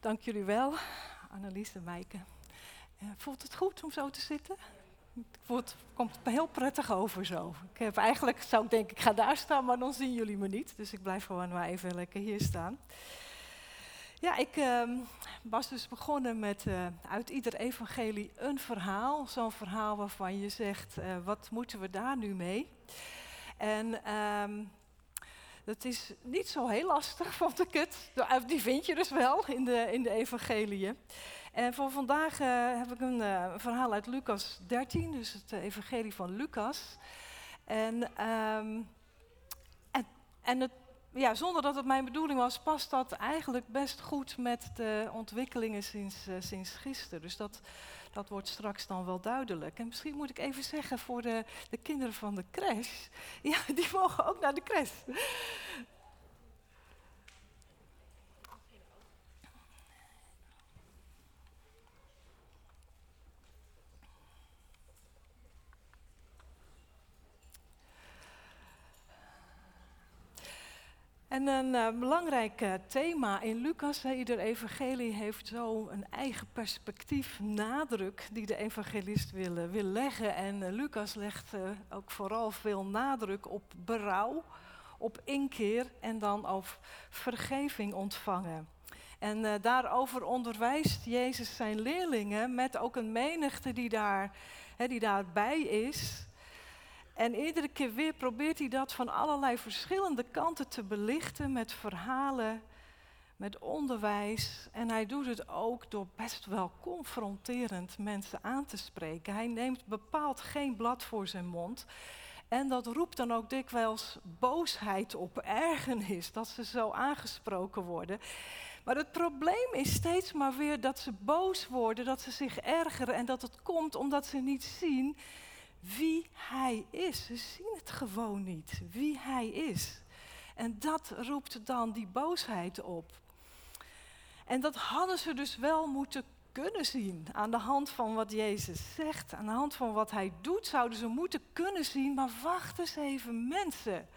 Dank jullie wel, Annelies en Meike. Uh, voelt het goed om zo te zitten? Het komt heel prettig over zo. Ik heb eigenlijk, zou ik denken, ik ga daar staan, maar dan zien jullie me niet. Dus ik blijf gewoon maar even lekker hier staan. Ja, ik uh, was dus begonnen met uh, uit ieder evangelie een verhaal. Zo'n verhaal waarvan je zegt, uh, wat moeten we daar nu mee? En um, dat is niet zo heel lastig, vond ik het. Die vind je dus wel in de, in de evangeliën. En voor vandaag uh, heb ik een uh, verhaal uit Lucas 13, dus het uh, evangelie van Lucas. En, um, en, en het, ja, zonder dat het mijn bedoeling was, past dat eigenlijk best goed met de ontwikkelingen sinds, sinds gisteren. Dus dat, dat wordt straks dan wel duidelijk. En misschien moet ik even zeggen voor de, de kinderen van de crash. Ja, die mogen ook naar de crash. En een uh, belangrijk uh, thema in Lucas, ieder evangelie heeft zo een eigen perspectief, nadruk die de evangelist wil, wil leggen. En Lucas legt ook vooral veel nadruk op berouw, op inkeer en dan op vergeving ontvangen. En daarover onderwijst Jezus zijn leerlingen met ook een menigte die, daar, hè, die daarbij is. En iedere keer weer probeert hij dat van allerlei verschillende kanten te belichten met verhalen, met onderwijs. En hij doet het ook door best wel confronterend mensen aan te spreken. Hij neemt bepaald geen blad voor zijn mond. En dat roept dan ook dikwijls boosheid op, ergernis, dat ze zo aangesproken worden. Maar het probleem is steeds maar weer dat ze boos worden, dat ze zich ergeren en dat het komt omdat ze niet zien wie hij is. Ze zien het gewoon niet, wie hij is. En dat roept dan die boosheid op. En dat hadden ze dus wel moeten kunnen zien aan de hand van wat Jezus zegt, aan de hand van wat hij doet, zouden ze moeten kunnen zien. Maar wacht eens even, mensen.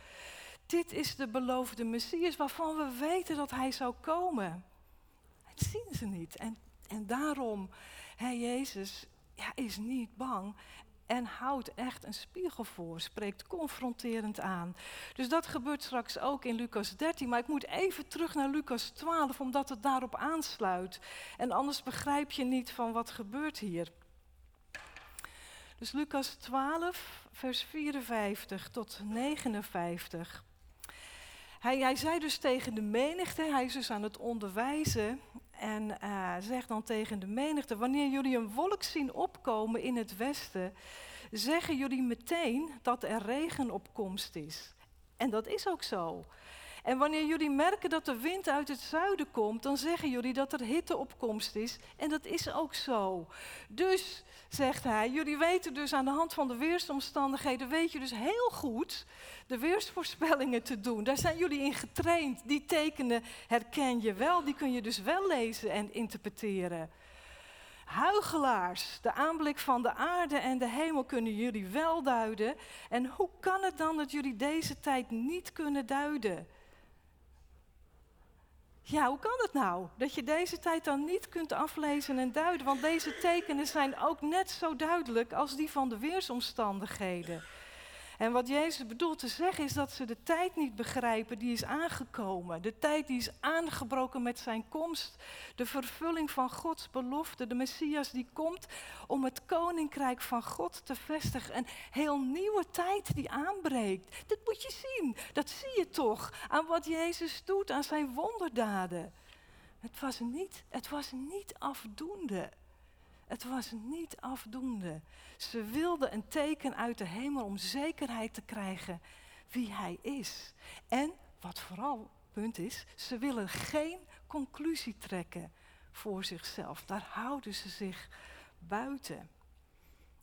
Dit is de beloofde Messias waarvan we weten dat hij zou komen. Dat zien ze niet. En, en daarom, hè, Jezus ja, is niet bang en houdt echt een spiegel voor, spreekt confronterend aan. Dus dat gebeurt straks ook in Lucas 13, maar ik moet even terug naar Lucas 12, omdat het daarop aansluit. En anders begrijp je niet van wat gebeurt hier. Dus Lucas 12, vers 54 tot 59. Hij, hij, zei dus tegen de menigte, hij is dus aan het onderwijzen en uh, zegt dan tegen de menigte, wanneer jullie een wolk zien opkomen in het westen, zeggen jullie meteen dat er regen op komst is. En dat is ook zo. En wanneer jullie merken dat de wind uit het zuiden komt, dan zeggen jullie dat er hitte op komst is. En dat is ook zo. Dus, zegt hij, jullie weten dus aan de hand van de weersomstandigheden, weet je dus heel goed de weersvoorspellingen te doen. Daar zijn jullie in getraind. Die tekenen herken je wel, die kun je dus wel lezen en interpreteren. Huigelaars, de aanblik van de aarde en de hemel kunnen jullie wel duiden. En hoe kan het dan dat jullie deze tijd niet kunnen duiden? Ja, hoe kan het nou? Dat je deze tijd dan niet kunt aflezen en duiden, want deze tekenen zijn ook net zo duidelijk als die van de weersomstandigheden. En wat Jezus bedoelt te zeggen is dat ze de tijd niet begrijpen die is aangekomen. De tijd die is aangebroken met zijn komst. De vervulling van Gods belofte. De Messias die komt om het koninkrijk van God te vestigen. Een heel nieuwe tijd die aanbreekt. Dit moet je zien. Dat zie je toch aan wat Jezus doet, aan zijn wonderdaden. Het was niet, het was niet afdoende. Het was niet afdoende. Ze wilden een teken uit de hemel om zekerheid te krijgen wie hij is. En wat vooral punt is, ze willen geen conclusie trekken voor zichzelf. Daar houden ze zich buiten.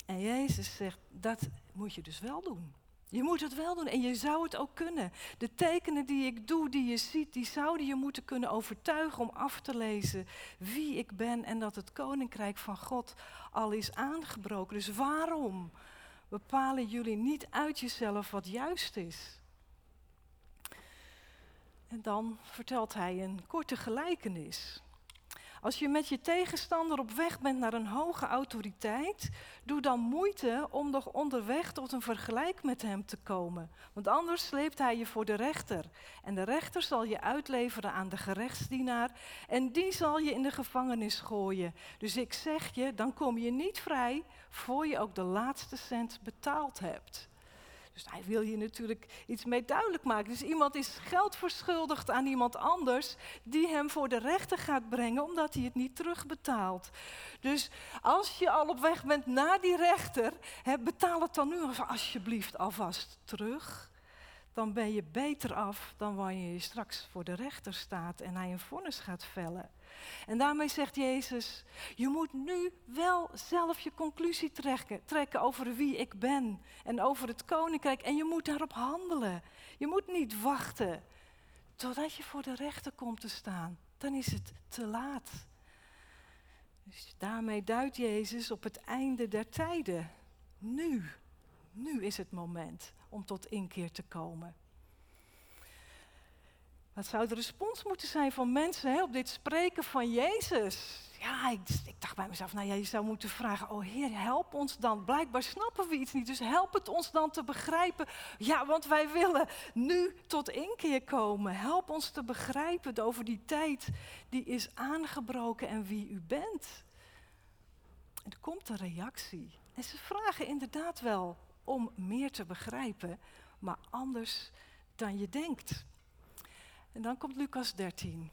En Jezus zegt, dat moet je dus wel doen. Je moet het wel doen en je zou het ook kunnen. De tekenen die ik doe, die je ziet, die zouden je moeten kunnen overtuigen om af te lezen wie ik ben en dat het koninkrijk van God al is aangebroken. Dus waarom bepalen jullie niet uit jezelf wat juist is? En dan vertelt hij een korte gelijkenis. Als je met je tegenstander op weg bent naar een hoge autoriteit, doe dan moeite om nog onderweg tot een vergelijk met hem te komen. Want anders sleept hij je voor de rechter. En de rechter zal je uitleveren aan de gerechtsdienaar en die zal je in de gevangenis gooien. Dus ik zeg je, dan kom je niet vrij voor je ook de laatste cent betaald hebt. Dus hij wil hier natuurlijk iets mee duidelijk maken. Dus iemand is geld verschuldigd aan iemand anders die hem voor de rechter gaat brengen omdat hij het niet terugbetaalt. Dus als je al op weg bent naar die rechter, betaal het dan nu alsjeblieft alvast terug. Dan ben je beter af dan wanneer je straks voor de rechter staat en hij een vonnis gaat vellen. En daarmee zegt Jezus, je moet nu wel zelf je conclusie trekken, trekken over wie ik ben en over het koninkrijk. En je moet daarop handelen. Je moet niet wachten totdat je voor de rechter komt te staan. Dan is het te laat. Dus daarmee duidt Jezus op het einde der tijden. Nu, nu is het moment om tot inkeer te komen. Wat zou de respons moeten zijn van mensen hè, op dit spreken van Jezus? Ja, ik, ik, dacht bij mezelf, nou ja, je zou moeten vragen, oh Heer, help ons dan. Blijkbaar snappen we iets niet, dus help het ons dan te begrijpen. Ja, want wij willen nu tot inkeer komen. Help ons te begrijpen over die tijd die is aangebroken en wie u bent. En er komt een reactie. En ze vragen inderdaad wel om meer te begrijpen, maar anders dan je denkt. En dan komt Lucas 13.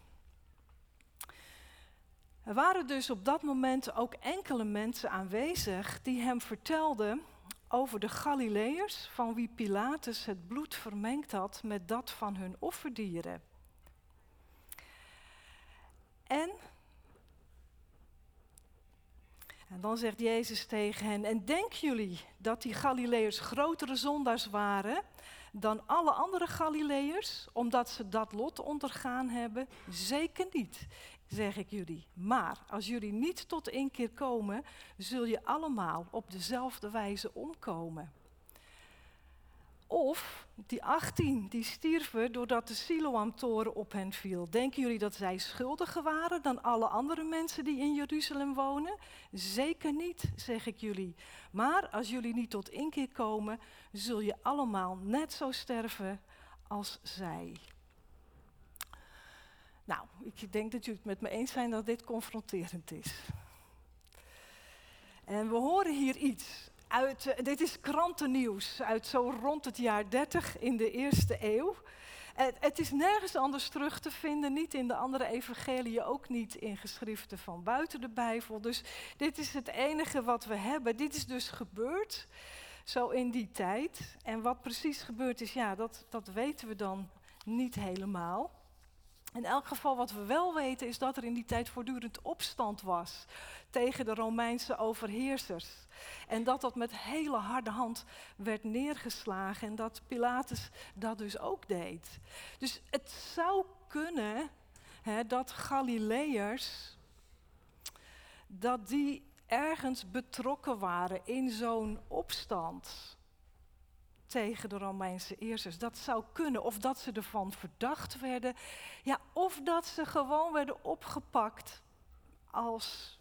Er waren dus op dat moment ook enkele mensen aanwezig die hem vertelden over de Galileërs van wie Pilatus het bloed vermengd had met dat van hun offerdieren. En, en dan zegt Jezus tegen hen, en denken jullie dat die Galileërs grotere zondaars waren dan alle andere Galileërs, omdat ze dat lot ondergaan hebben? Zeker niet, zeg ik jullie. Maar als jullie niet tot inkeer komen, zul je allemaal op dezelfde wijze omkomen. Of die 18, die stierven doordat de Siloam-toren op hen viel. Denken jullie dat zij schuldiger waren dan alle andere mensen die in Jeruzalem wonen? Zeker niet, zeg ik jullie. Maar als jullie niet tot inkeer komen, zul je allemaal net zo sterven als zij. Nou, ik denk dat jullie het met me eens zijn dat dit confronterend is. En we horen hier iets uit, eh, dit is krantennieuws uit zo rond het jaar 30 in de eerste eeuw. Het, het, is nergens anders terug te vinden, niet in de andere evangeliën, ook niet in geschriften van buiten de Bijbel. Dus dit is het enige wat we hebben. Dit is dus gebeurd, zo in die tijd. En wat precies gebeurd is, ja, dat, dat weten we dan niet helemaal. In elk geval wat we wel weten is dat er in die tijd voortdurend opstand was tegen de Romeinse overheersers. En dat dat met hele harde hand werd neergeslagen en dat Pilatus dat dus ook deed. Dus het zou kunnen hè, dat Galileërs, dat die ergens betrokken waren in zo'n opstand tegen de Romeinse eersters. Dat zou kunnen. Of dat ze ervan verdacht werden. Ja, of dat ze gewoon werden opgepakt als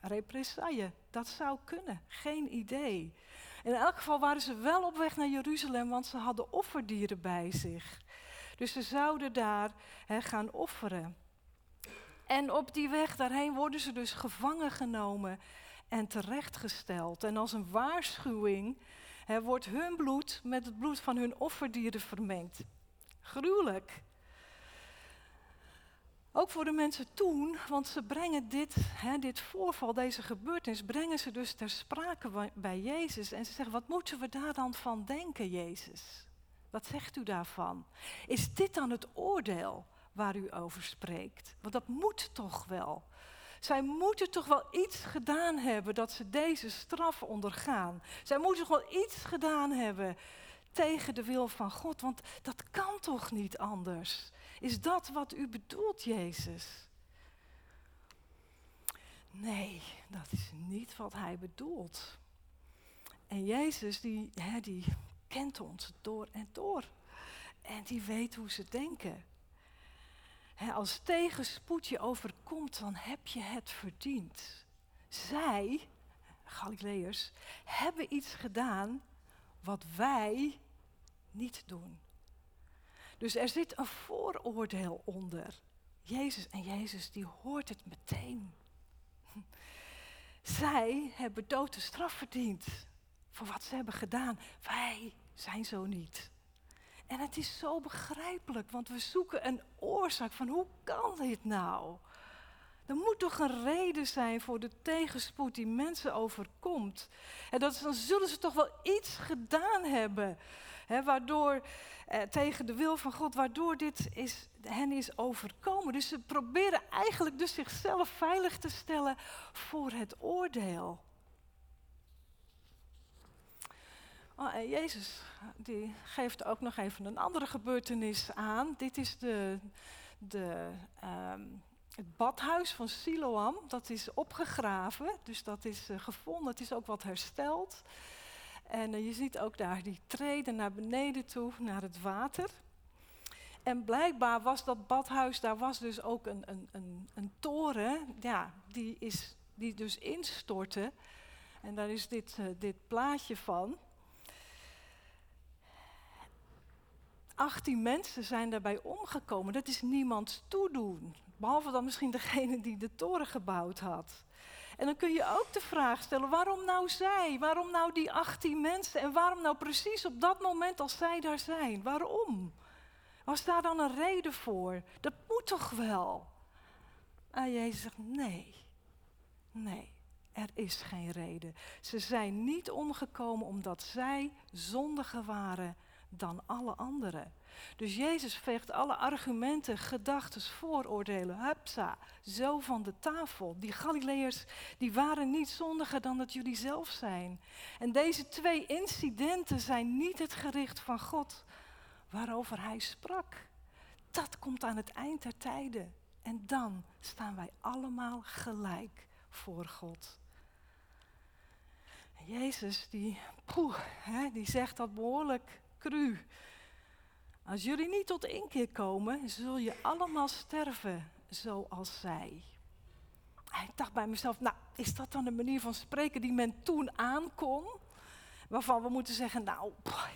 represaille. Dat zou kunnen. Geen idee. In elk geval waren ze wel op weg naar Jeruzalem, want ze hadden offerdieren bij zich. Dus ze zouden daar gaan offeren. En op die weg daarheen worden ze dus gevangen genomen en terechtgesteld. En als een waarschuwing wordt hun bloed met het bloed van hun offerdieren vermengd. Gruwelijk. Ook voor de mensen toen, want ze brengen dit, dit voorval, deze gebeurtenis, brengen ze dus ter sprake bij Jezus. En ze zeggen, wat moeten we daar dan van denken, Jezus? Wat zegt u daarvan? Is dit dan het oordeel waar u over spreekt? Want dat moet toch wel. Zij moeten toch wel iets gedaan hebben dat ze deze straf ondergaan. Zij moeten toch wel iets gedaan hebben tegen de wil van God, want dat kan toch niet anders? Is dat wat u bedoelt, Jezus? Nee, dat is niet wat hij bedoelt. En Jezus, die, hè, die kent ons door en door. En die weet hoe ze denken. Als tegenspoed je overkomt, dan heb je het verdiend. Zij, Galileërs, hebben iets gedaan wat wij niet doen. Dus er zit een vooroordeel onder. Jezus en Jezus, die hoort het meteen. Zij hebben dood straf verdiend voor wat ze hebben gedaan. Wij zijn zo niet. En het is zo begrijpelijk, want we zoeken een oorzaak van hoe kan dit nou? Er moet toch een reden zijn voor de tegenspoed die mensen overkomt. En dat, dan zullen ze toch wel iets gedaan hebben. Hè, waardoor, eh, tegen de wil van God, waardoor dit is, hen is overkomen. Dus ze proberen eigenlijk dus zichzelf veilig te stellen voor het oordeel. Oh, en Jezus die geeft ook nog even een andere gebeurtenis aan. Dit is de, de, ehm, het badhuis van Siloam. Dat is opgegraven, dus dat is uh, gevonden. Het is ook wat hersteld. En uh, je ziet ook daar die treden naar beneden toe, naar het water. En blijkbaar was dat badhuis, daar was dus ook een, een, een, een toren, ja, die, is, die dus instortte. En daar is dit, uh, dit plaatje van. 18 mensen zijn daarbij omgekomen. Dat is niemands toedoen. Behalve dan misschien degene die de toren gebouwd had. En dan kun je ook de vraag stellen: waarom nou zij? Waarom nou die 18 mensen? En waarom nou precies op dat moment als zij daar zijn? Waarom? Was daar dan een reden voor? Dat moet toch wel? En Jezus zegt: nee, nee, er is geen reden. Ze zijn niet omgekomen omdat zij zondigen waren dan alle anderen. Dus Jezus veegt alle argumenten, gedachten, vooroordelen, hupsa, zo van de tafel. Die Galileërs, die waren niet zondiger dan dat jullie zelf zijn. En deze twee incidenten zijn niet het gericht van God waarover hij sprak. Dat komt aan het eind der tijden. En dan staan wij allemaal gelijk voor God. Jezus, die, poeh, hè, die zegt dat behoorlijk Als jullie niet tot inkeer komen, zul je allemaal sterven zoals zij. ik dacht bij mezelf, nou, is dat dan een manier van spreken die men toen aankon? Waarvan we moeten zeggen, nou,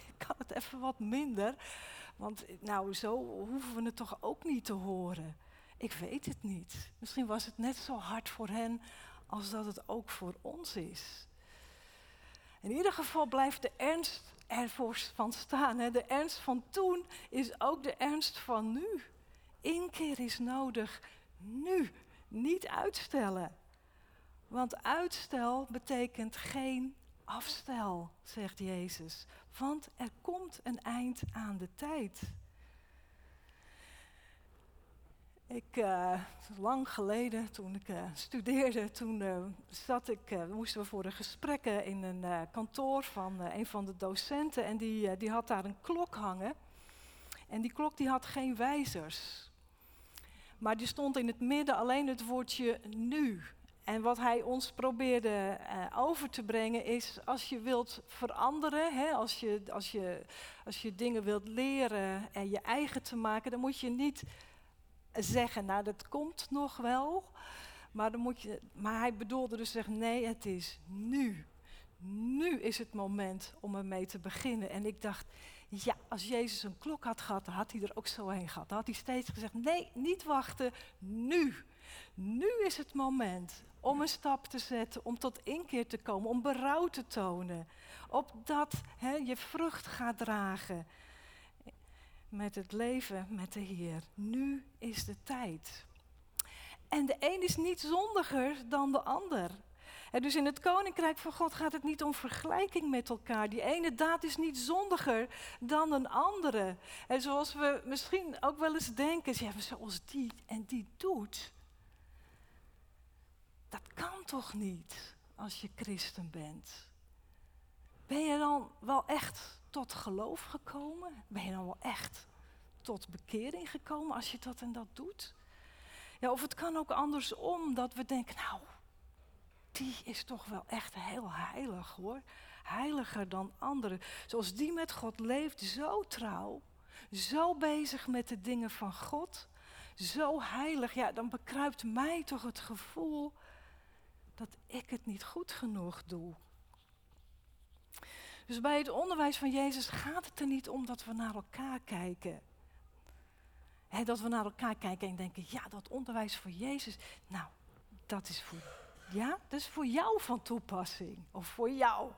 ik kan het even wat minder. Want nou, zo hoeven we het toch ook niet te horen. Ik weet het niet. Misschien was het net zo hard voor hen als dat het ook voor ons is. In ieder geval blijft de ernst ervoor van staan. Hè. De ernst van toen is ook de ernst van nu. Inkeer is nodig nu, niet uitstellen. Want uitstel betekent geen afstel, zegt Jezus. Want er komt een eind aan de tijd. Ik, uh, lang geleden, toen ik uh, studeerde, toen uh, zat ik, moesten we voor de gesprekken in een kantoor van een van de docenten. En die, die had daar een klok hangen. En die klok die had geen wijzers. Maar die stond in het midden alleen het woordje nu. En wat hij ons probeerde over te brengen is, als je wilt veranderen, hè, als, je, als, je, als je dingen wilt leren en je eigen te maken, dan moet je niet zeggen, nou dat komt nog wel. Maar, dan moet je, maar hij bedoelde dus zeggen, nee, het is nu. Nu is het moment om ermee te beginnen. En ik dacht, ja, als Jezus een klok had gehad, had hij er ook zo heen gehad. Dan had hij steeds gezegd, nee, niet wachten, nu. Nu is het moment om een stap te zetten, om tot inkeer te komen, om berouw te tonen. Opdat je vrucht gaat dragen met het leven met de Heer. Nu is de tijd. En de een is niet zondiger dan de ander. En dus in het koninkrijk van God gaat het niet om vergelijking met elkaar. Die ene daad is niet zondiger dan een andere. En zoals we misschien ook wel eens denken, ja, zoals die en die doet. Dat kan toch niet als je christen bent? Ben je dan wel echt tot geloof gekomen? Ben je dan wel echt tot bekering gekomen als je dat en dat doet? Ja, of het kan ook andersom, dat we denken, nou, die is toch wel echt heel heilig hoor. Heiliger dan anderen. Zoals die met God leeft, zo trouw, zo bezig met de dingen van God, zo heilig, ja, dan bekruipt mij toch het gevoel dat ik het niet goed genoeg doe. Dus bij het onderwijs van Jezus gaat het er niet om dat we naar elkaar kijken. dat we naar elkaar kijken en denken, ja, dat onderwijs voor Jezus, nou, dat is voor, ja, dat is voor jou van toepassing. Of voor jou.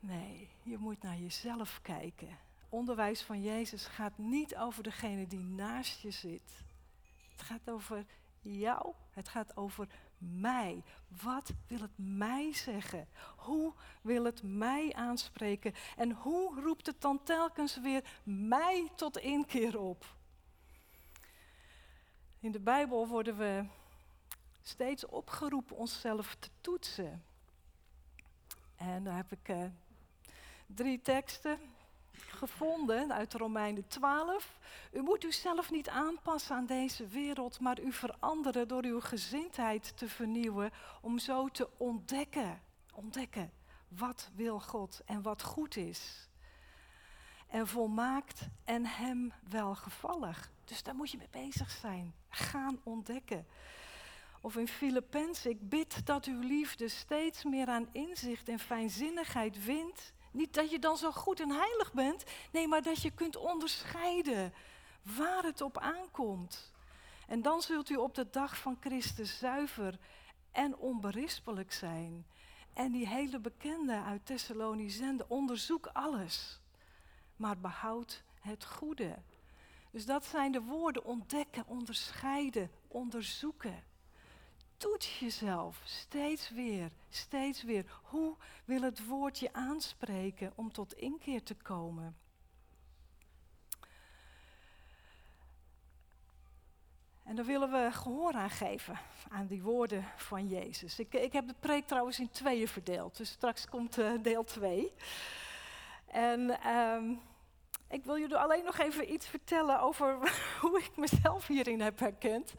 Nee, je moet naar jezelf kijken. Onderwijs van Jezus gaat niet over degene die naast je zit. Het gaat over jou. Het gaat over mij. Wat wil het mij zeggen? Hoe wil het mij aanspreken? En hoe roept het dan telkens weer mij tot inkeer op? In de Bijbel worden we steeds opgeroepen onszelf te toetsen. En daar heb ik uh, drie teksten gevonden uit Romeinen 12. U moet uzelf niet aanpassen aan deze wereld, maar u veranderen door uw gezindheid te vernieuwen om zo te ontdekken, ontdekken wat wil God en wat goed is. En volmaakt en hem welgevallig. Dus daar moet je mee bezig zijn. Gaan ontdekken. Of in Filippenzen, ik bid dat uw liefde steeds meer aan inzicht en fijnzinnigheid wint niet dat je dan zo goed en heilig bent, nee, maar dat je kunt onderscheiden waar het op aankomt. En dan zult u op de dag van Christus zuiver en onberispelijk zijn. En die hele bekende uit Thessalonicense, onderzoek alles, maar behoud het goede. Dus dat zijn de woorden ontdekken, onderscheiden, onderzoeken toets jezelf steeds weer, steeds weer. Hoe wil het woord je aanspreken om tot inkeer te komen? En dan willen we gehoor aan geven aan die woorden van Jezus. Ik, ik heb de preek trouwens in tweeën verdeeld, dus straks komt uh, deel 2. En um, ik wil jullie alleen nog even iets vertellen over hoe ik mezelf hierin heb herkend.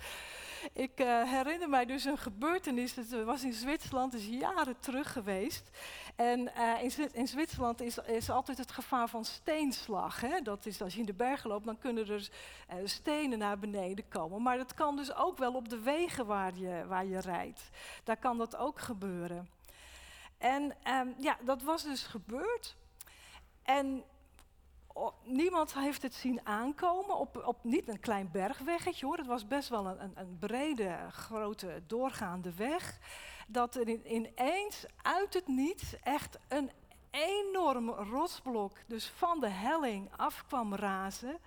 Ik uh, herinner mij dus een gebeurtenis, het was in Zwitserland, is jaren terug geweest. En uh, in, in, Zwitserland is, is altijd het gevaar van steenslag. Hè? Dat is als je in de bergen loopt, dan kunnen er uh, stenen naar beneden komen. Maar dat kan dus ook wel op de wegen waar je, waar je rijdt. Daar kan dat ook gebeuren. En um, ja, dat was dus gebeurd. En niemand heeft het zien aankomen op, op niet een klein bergweggetje hoor. Het was best wel een, een brede, grote, doorgaande weg. Dat er in, ineens uit het niets echt een enorm rotsblok dus van de helling af kwam razen.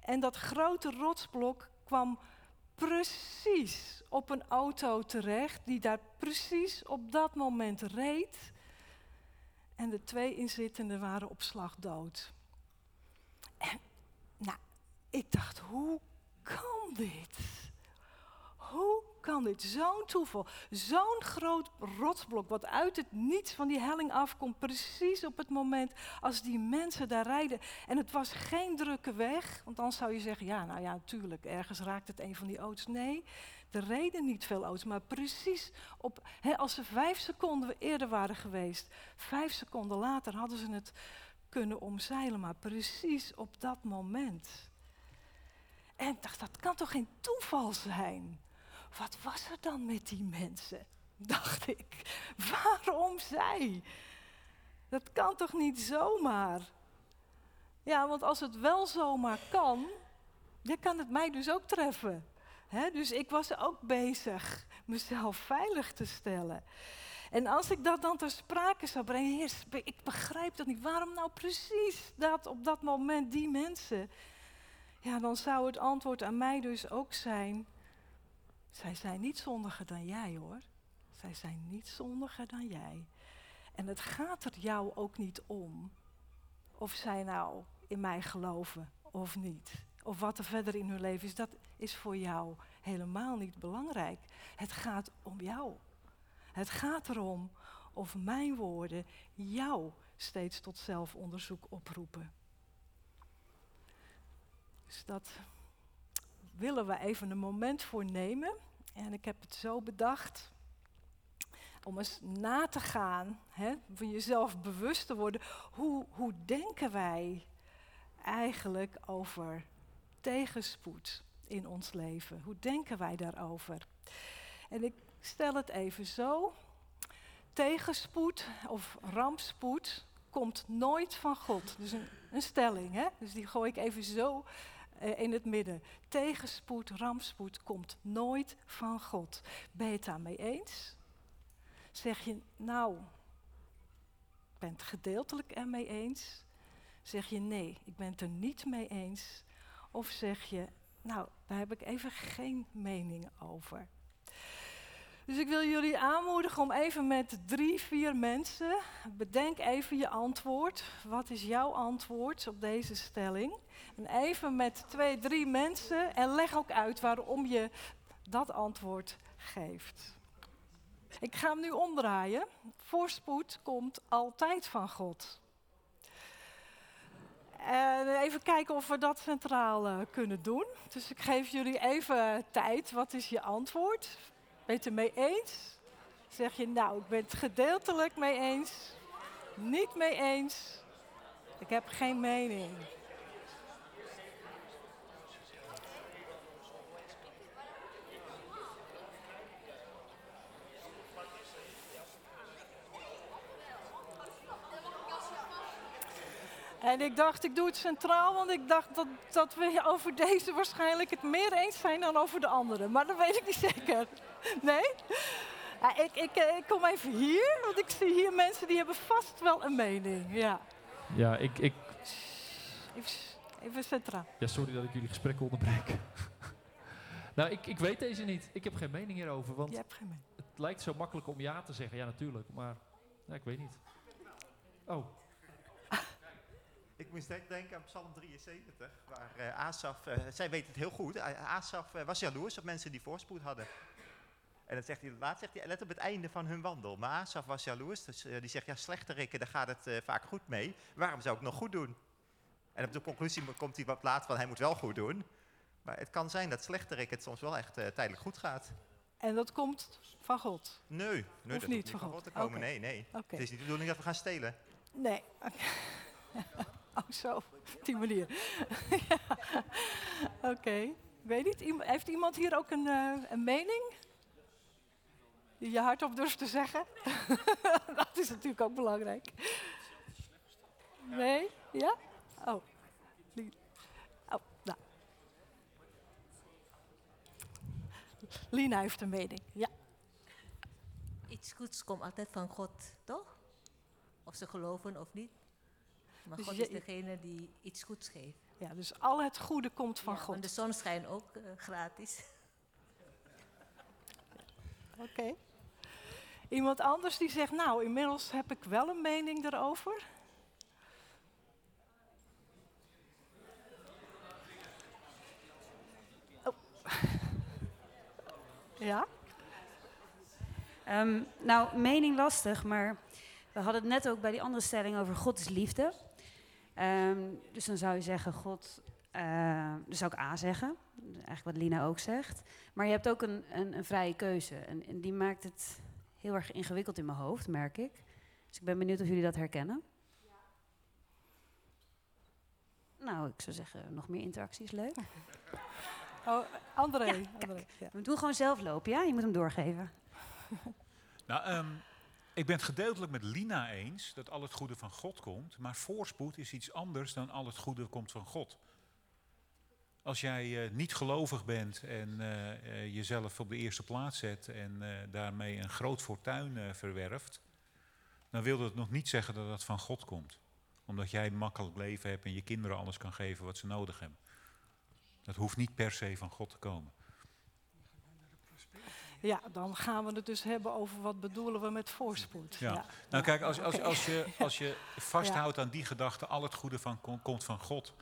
En dat grote rotsblok kwam precies op een auto terecht die daar precies op dat moment reed. En de twee inzittenden waren op slag dood. En nou, ik dacht, hoe kan dit? Hoe kan dit? Zo'n toeval. Zo'n groot rotsblok wat uit het niets van die helling afkomt. Precies op het moment als die mensen daar rijden. En het was geen drukke weg. Want dan zou je zeggen, ja, nou ja, natuurlijk, ergens raakt het een van die auto's. Nee, er reden niet veel auto's. Maar precies op, als ze vijf seconden eerder waren geweest. Vijf seconden later hadden ze het kunnen omzeilen, maar precies op dat moment. En ik dacht, dat kan toch geen toeval zijn? Wat was er dan met die mensen? Dacht ik, waarom zij? Dat kan toch niet zomaar? Ja, want als het wel zomaar kan, dan kan het mij dus ook treffen. dus ik was ook bezig mezelf veilig te stellen. En als ik dat dan ter sprake zou brengen, heer, ik begrijp dat niet. Waarom nou precies dat op dat moment die mensen? Ja, dan zou het antwoord aan mij dus ook zijn, zij zijn niet zondiger dan jij hoor. Zij zijn niet zondiger dan jij. En het gaat er jou ook niet om of zij nou in mij geloven of niet. Of wat er verder in hun leven is, dat is voor jou helemaal niet belangrijk. Het gaat om jou. Het gaat erom of mijn woorden jou steeds tot zelfonderzoek oproepen. Dus dat willen we even een moment voor nemen. En ik heb het zo bedacht om eens na te gaan, hè, van jezelf bewust te worden. Hoe, hoe denken wij eigenlijk over tegenspoed in ons leven? Hoe denken wij daarover? En ik stel het even zo. Tegenspoed of rampspoed komt nooit van God. Dus een, een stelling, hè? Dus die gooi ik even zo eh, in het midden. Tegenspoed, rampspoed komt nooit van God. Ben je het daarmee eens? Zeg je, nou, ik ben het gedeeltelijk ermee eens? Zeg je, nee, ik ben het er niet mee eens? Of zeg je, nou, daar heb ik even geen mening over. Dus ik wil jullie aanmoedigen om even met drie, vier mensen, bedenk even je antwoord. Wat is jouw antwoord op deze stelling? En even met twee, drie mensen en leg ook uit waarom je dat antwoord geeft. Ik ga hem nu omdraaien. Voorspoed komt altijd van God. En even kijken of we dat centraal uh, kunnen doen. Dus ik geef jullie even tijd. Wat is je antwoord? Ben je het ermee eens? Zeg je, nou, ik ben het gedeeltelijk mee eens. Niet mee eens. Ik heb geen mening. En ik dacht, ik doe het centraal, want ik dacht dat, dat we over deze waarschijnlijk het meer eens zijn dan over de andere. Maar dat weet ik niet zeker. Nee? Ja, ik, ik, eh, ik kom even hier, want ik zie hier mensen die hebben vast wel een mening. Ja, ja ik, ik... Even, even centraal. Ja, sorry dat ik jullie gesprek onderbreek. nou, ik, ik weet deze niet. Ik heb geen mening hierover, want Je hebt geen mening. het lijkt zo makkelijk om ja te zeggen. Ja, natuurlijk, maar ja, ik weet niet. Oh. Ik moest denken aan Psalm 73, waar uh, Asaf, uh, zij weet het heel goed, Asaf uh, was jaloers op mensen die voorspoed hadden. En dat zegt hij, laat zegt hij, let op het einde van hun wandel. Maar Asaf was jaloers, dus die zegt, ja, slechterikken, daar gaat het vaak goed mee. Waarom zou ik nog goed doen? En op de conclusie komt hij wat laat van, hij moet wel goed doen. Maar het kan zijn dat slechterikken het soms wel echt tijdelijk goed gaat. En dat komt van God? Nee, nee dat niet niet van God te komen. Okay. Nee, nee. Okay. Het is niet de bedoeling dat we gaan stelen. Nee. Oh, zo, op die manier. ja. Oké. Okay. Weet niet, heeft iemand hier ook een, een mening? Je hardop durft te zeggen? dat is natuurlijk ook belangrijk. Nee? Ja? Oh. Oh, nou. Lina heeft een mening, ja. Iets goeds komt altijd van God, toch? Of ze geloven of niet. Maar dus God is degene die iets goeds geeft. Ja, dus al het goede komt van ja, God. En de zon schijnt ook uh, gratis. Oké. Okay. Iemand anders die zegt, nou, inmiddels heb ik wel een mening erover. Oh. ja? Um, nou, mening lastig, maar we hadden het net ook bij die andere stelling over God is liefde. Um, dus dan zou je zeggen, God, uh, zou ik A zeggen, eigenlijk wat Lina ook zegt. Maar je hebt ook een, een, een vrije keuze en, die maakt het heel erg ingewikkeld in mijn hoofd, merk ik. Dus ik ben benieuwd of jullie dat herkennen. Ja. Nou, ik zou zeggen, nog meer interacties, leuk. Oh, André. Ja, André ja. We doen gewoon zelf lopen, ja? Je moet hem doorgeven. nou, um, ik ben het gedeeltelijk met Lina eens dat al het goede van God komt, maar voorspoed is iets anders dan al het goede komt van God. Als jij uh, niet gelovig bent en uh, uh, jezelf op de eerste plaats zet en daarmee een groot fortuin verwerft, dan wil dat nog niet zeggen dat dat van God komt. Omdat jij een makkelijk leven hebt en je kinderen alles kan geven wat ze nodig hebben. Dat hoeft niet per se van God te komen. Ja, dan gaan we het dus hebben over wat bedoelen we met voorspoed. Ja. ja. Nou kijk, als, als, als je, als je vasthoudt aan die gedachte, al het goede van, komt van God,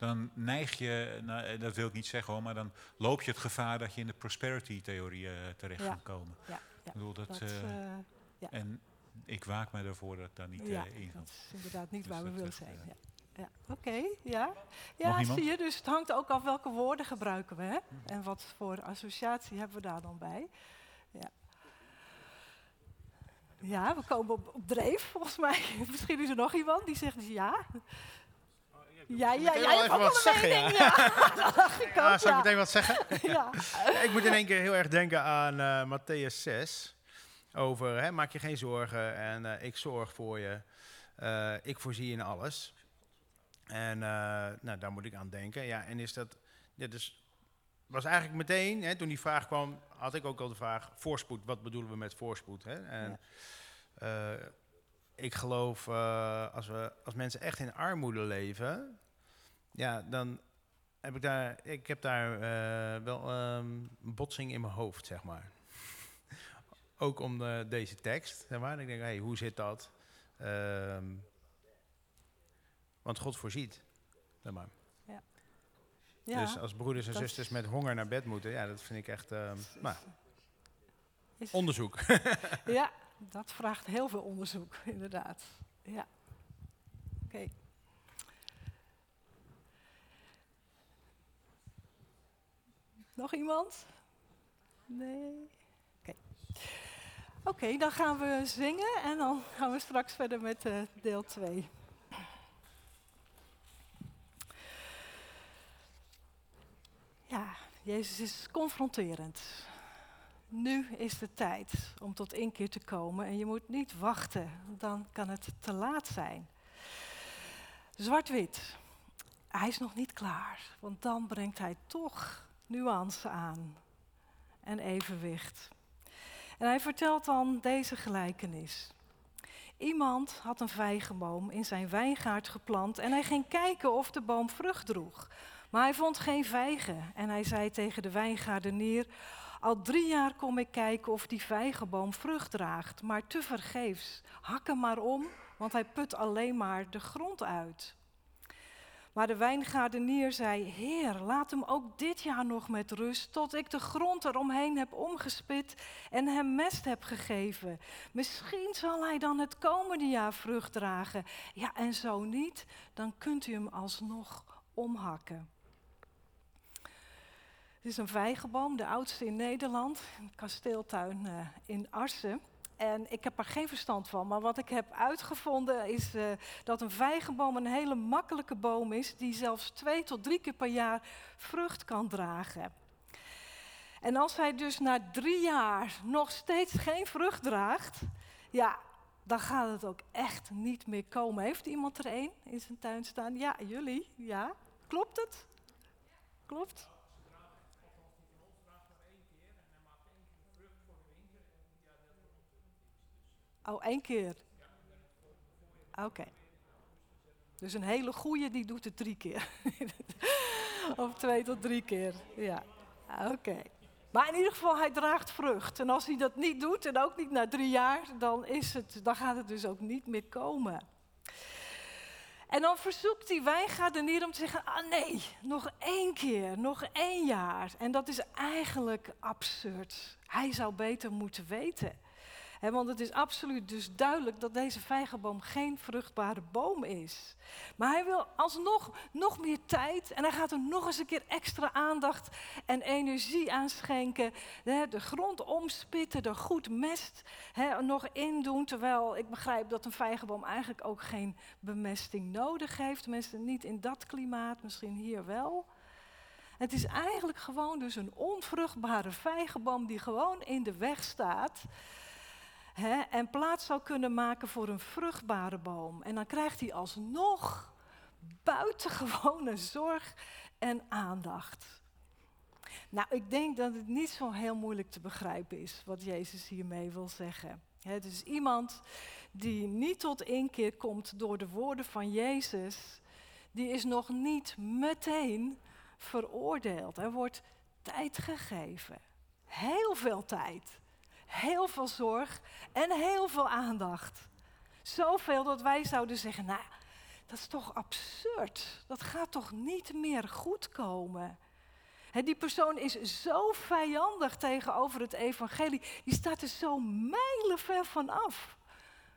dan neig je, nou, dat wil ik niet zeggen hoor, maar dan loop je het gevaar dat je in de prosperity-theorie uh, terecht gaat komen. Ja, ja. Ik bedoel, dat, dat uh, ja. En ik waak me ervoor dat ik daar niet ja, in ga. Dat is inderdaad niet dus waar we willen zijn. Ja. Ja, oké, okay, ja. Ja, zie je, dus het hangt ook af welke woorden gebruiken we. Hè? En wat voor associatie hebben we daar dan bij. Ja, ja we komen op, op dreef, volgens mij. Misschien is er nog iemand die zegt ja. Ja, ja, meteen jij wat zeggen, ja. ja. Dat dacht ik Ja, ook, zal ik ja. meteen wat zeggen? Ja. ik moet in één keer heel erg denken aan eh Matthäus 6. Over, hè, maak je geen zorgen en eh, ik zorg voor je. Eh, ik voorzie in alles. En nou, daar moet ik aan denken. Ja, en is dat, ja, dus was eigenlijk meteen, hè, toen die vraag kwam, had ik ook al de vraag, voorspoed, wat bedoelen we met voorspoed? Hè? En, ik geloof, eh, als, we, als mensen echt in armoede leven, ja, dan heb ik daar, ik heb daar eh, wel ehm, een botsing in mijn hoofd, zeg maar. Ook om de, deze tekst, zeg maar. Ik denk, hey, hoe zit dat? Ehm, want God voorziet, zeg maar. Ja. Dus als broeders en zusters met honger naar bed moeten, ja, dat vind ik echt, nou, Is- onderzoek. Ja, dat vraagt heel veel onderzoek, inderdaad. Ja. Oké. Nog iemand? Nee? Oké. Oké, dan gaan we zingen en dan gaan we straks verder met eh, deel 2. Ja, Jezus is confronterend. Nu is de tijd om tot inkeer te komen en je moet niet wachten, dan kan het te laat zijn. Zwart-wit, hij is nog niet klaar, want dan brengt hij toch nuance aan en evenwicht. En hij vertelt dan deze gelijkenis. Iemand had een vijgenboom in zijn wijngaard geplant en hij ging kijken of de boom vrucht droeg. Maar hij vond geen vijgen en hij zei tegen de wijngaardenier, al drie jaar kom ik kijken of die vijgenboom vrucht draagt, maar tevergeefs. Hak hem maar om, want hij put alleen maar de grond uit. Maar de wijngaardenier zei: Heer, laat hem ook dit jaar nog met rust, tot ik de grond eromheen heb omgespit en hem mest heb gegeven. Misschien zal hij dan het komende jaar vrucht dragen. Ja, en zo niet, dan kunt u hem alsnog omhakken. Het is een vijgenboom, de oudste in Nederland, een kasteeltuin eh, in Arsen. En ik heb er geen verstand van, maar wat ik heb uitgevonden is eh, dat een vijgenboom een hele makkelijke boom is, die zelfs twee tot drie keer per jaar vrucht kan dragen. En als hij dus na drie jaar nog steeds geen vrucht draagt, ja, dan gaat het ook echt niet meer komen. Heeft iemand er een in zijn tuin staan? Ja, jullie, ja. Klopt het? Klopt? Oh, één keer. Oké. Dus een hele goeie die doet het drie keer. of twee tot drie keer. Ja. Oké. Maar in ieder geval, hij draagt vrucht. En als hij dat niet doet, en ook niet na drie jaar, dan, is het, dan gaat het dus ook niet meer komen. En dan verzoekt die wijngaardenier om te zeggen, ah nee, nog één keer, nog één jaar. En dat is eigenlijk absurd. Hij zou beter moeten weten. Want het is absoluut dus duidelijk dat deze vijgenboom geen vruchtbare boom is. Maar hij wil alsnog nog meer tijd en hij gaat er nog eens een keer extra aandacht en energie aan schenken. De grond omspitten, er goed mest nog in doen. Terwijl ik begrijp dat een vijgenboom eigenlijk ook geen bemesting nodig heeft. Tenminste niet in dat klimaat, misschien hier wel. Het is eigenlijk gewoon dus een onvruchtbare vijgenboom die gewoon in de weg staat. Hè, en plaats zou kunnen maken voor een vruchtbare boom. En dan krijgt hij alsnog buitengewone zorg en aandacht. Nou, ik denk dat het niet zo heel moeilijk te begrijpen is wat Jezus hiermee wil zeggen. Het is iemand die niet tot inkeer komt door de woorden van Jezus, die is nog niet meteen veroordeeld. Er wordt tijd gegeven. Heel veel tijd heel veel zorg en heel veel aandacht. Zoveel dat wij zouden zeggen, nou, dat is toch absurd. Dat gaat toch niet meer goed komen. Die persoon is zo vijandig tegenover het evangelie. Die staat er zo mijlenver van af.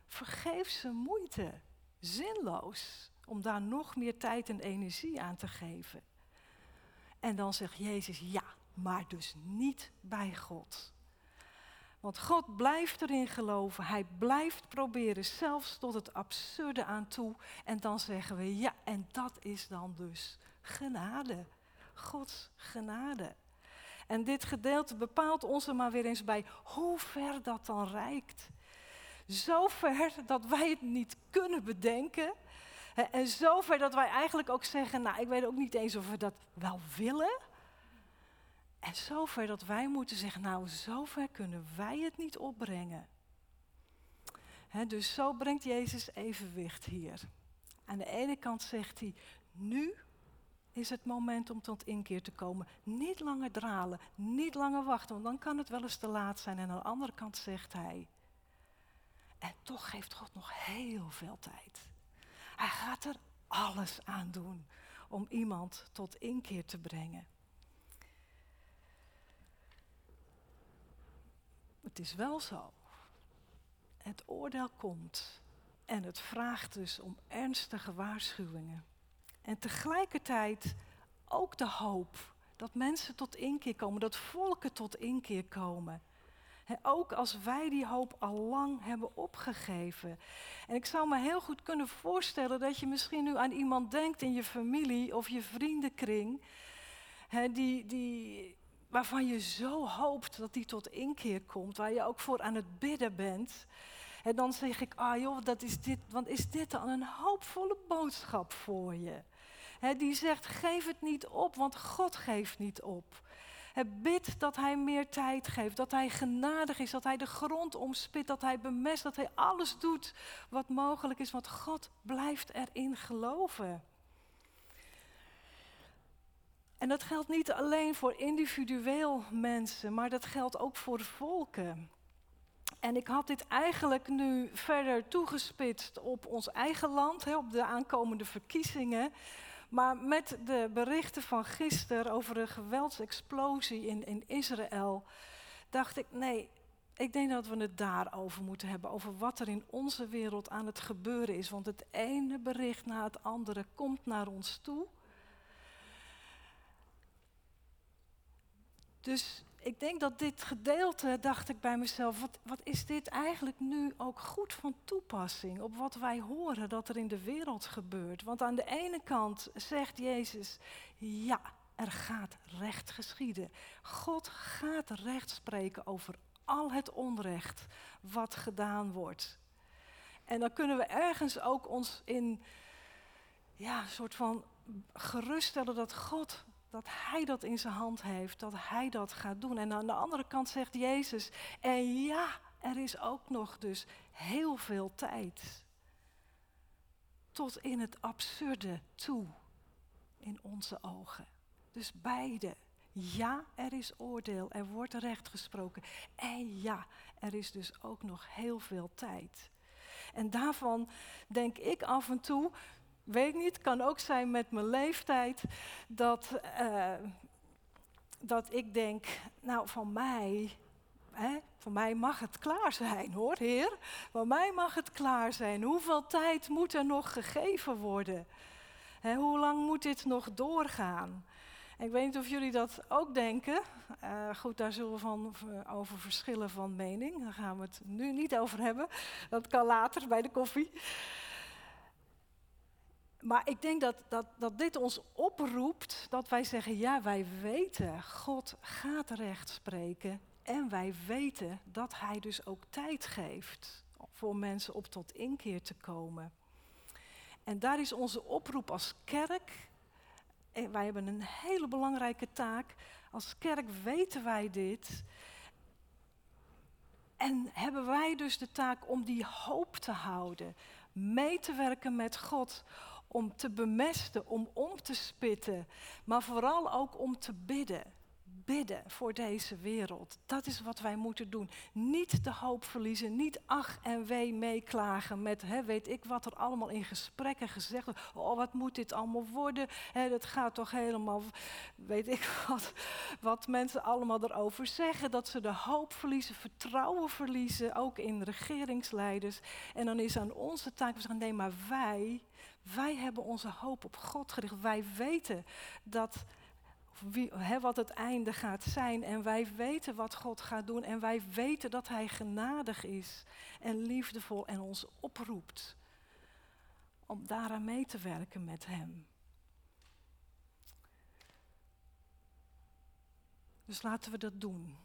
Vergeef ze moeite. Zinloos om daar nog meer tijd en energie aan te geven. En dan zegt Jezus, ja, maar dus niet bij God. Want God blijft erin geloven. Hij blijft proberen, zelfs tot het absurde aan toe. En dan zeggen we ja, en dat is dan dus genade. Gods genade. En dit gedeelte bepaalt ons er maar weer eens bij hoe ver dat dan reikt. Zo ver dat wij het niet kunnen bedenken. En zover dat wij eigenlijk ook zeggen, nou ik weet ook niet eens of we dat wel willen. En zover dat wij moeten zeggen, nou zover kunnen wij het niet opbrengen. dus zo brengt Jezus evenwicht hier. Aan de ene kant zegt hij, nu is het moment om tot inkeer te komen. Niet langer dralen, niet langer wachten, want dan kan het wel eens te laat zijn. En aan de andere kant zegt hij, en toch geeft God nog heel veel tijd. Hij gaat er alles aan doen om iemand tot inkeer te brengen. Het is wel zo. Het oordeel komt en het vraagt dus om ernstige waarschuwingen. En tegelijkertijd ook de hoop dat mensen tot inkeer komen, dat volken tot inkeer komen. ook als wij die hoop al lang hebben opgegeven. En ik zou me heel goed kunnen voorstellen dat je misschien nu aan iemand denkt in je familie of je vriendenkring, die, die, waarvan je zo hoopt dat die tot inkeer komt, waar je ook voor aan het bidden bent. En dan zeg ik, ah joh, dat is dit, want is dit dan een hoopvolle boodschap voor je? die zegt, geef het niet op, want God geeft niet op. Bid dat hij meer tijd geeft, dat hij genadig is, dat hij de grond omspit, dat hij bemest, dat hij alles doet wat mogelijk is, want God blijft erin geloven. En dat geldt niet alleen voor individueel mensen, maar dat geldt ook voor volken. En ik had dit eigenlijk nu verder toegespitst op ons eigen land, op de aankomende verkiezingen. Maar met de berichten van gisteren over een geweldsexplosie in, in Israël, dacht ik, nee, ik denk dat we het daarover moeten hebben, over wat er in onze wereld aan het gebeuren is. Want het ene bericht na het andere komt naar ons toe. Dus ik denk dat dit gedeelte, dacht ik bij mezelf, wat, wat is dit eigenlijk nu ook goed van toepassing op wat wij horen dat er in de wereld gebeurt? Want aan de ene kant zegt Jezus, ja, er gaat recht geschieden. God gaat recht spreken over al het onrecht wat gedaan wordt. En dan kunnen we ergens ook ons in, ja, een soort van geruststellen dat God dat hij dat in zijn hand heeft, dat hij dat gaat doen. En aan de andere kant zegt Jezus, en ja, er is ook nog dus heel veel tijd. Tot in het absurde toe in onze ogen. Dus beide. Ja, er is oordeel, er wordt recht gesproken. En ja, er is dus ook nog heel veel tijd. En daarvan denk ik af en toe, weet niet, kan ook zijn met mijn leeftijd, dat, uh, dat ik denk, nou van mij, hè, van mij mag het klaar zijn hoor, Heer. Van mij mag het klaar zijn. Hoeveel tijd moet er nog gegeven worden? Hè, hoe lang moet dit nog doorgaan? ik weet niet of jullie dat ook denken. Uh, goed, daar zullen we van, over verschillen van mening. Daar gaan we het nu niet over hebben. Dat kan later bij de koffie maar ik denk dat, dat, dat dit ons oproept dat wij zeggen, ja, wij weten, God gaat recht spreken. En wij weten dat Hij dus ook tijd geeft voor mensen op tot inkeer te komen. En daar is onze oproep als kerk. En wij hebben een hele belangrijke taak. Als kerk weten wij dit. En hebben wij dus de taak om die hoop te houden. Mee te werken met God om te bemesten, om om te spitten, maar vooral ook om te bidden. Bidden voor deze wereld. Dat is wat wij moeten doen. Niet de hoop verliezen, niet ach en wee meeklagen met hè, weet ik wat er allemaal in gesprekken gezegd wordt. Oh, wat moet dit allemaal worden? Hè, dat gaat toch helemaal, weet ik wat, wat mensen allemaal erover zeggen. Dat ze de hoop verliezen, vertrouwen verliezen, ook in regeringsleiders. En dan is aan onze taak, we zeggen nee, maar wij wij hebben onze hoop op God gericht. Wij weten dat wie, wat het einde gaat zijn. En wij weten wat God gaat doen. En wij weten dat Hij genadig is en liefdevol en ons oproept om daaraan mee te werken met Hem. Dus laten we dat doen.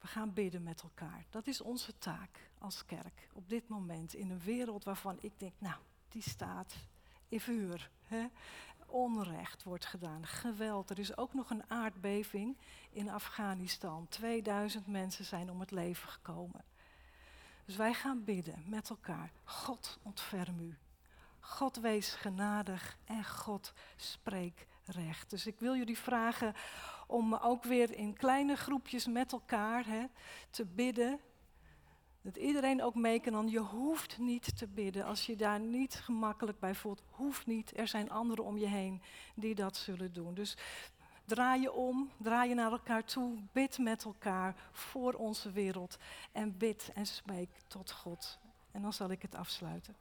We gaan bidden met elkaar. Dat is onze taak als kerk op dit moment in een wereld waarvan ik denk, nou, die staat in vuur. Hè? Onrecht wordt gedaan, geweld. Er is ook nog een aardbeving in Afghanistan. 2000 mensen zijn om het leven gekomen. Dus wij gaan bidden met elkaar. God ontferm u. God wees genadig en God spreek recht. Dus ik wil jullie vragen om ook weer in kleine groepjes met elkaar hè, te bidden. Dat iedereen ook mee kan. Je hoeft niet te bidden. Als je daar niet gemakkelijk bij voelt, hoeft niet. Er zijn anderen om je heen die dat zullen doen. Dus draai je om, draai je naar elkaar toe. Bid met elkaar voor onze wereld. En bid en spreek tot God. En dan zal ik het afsluiten.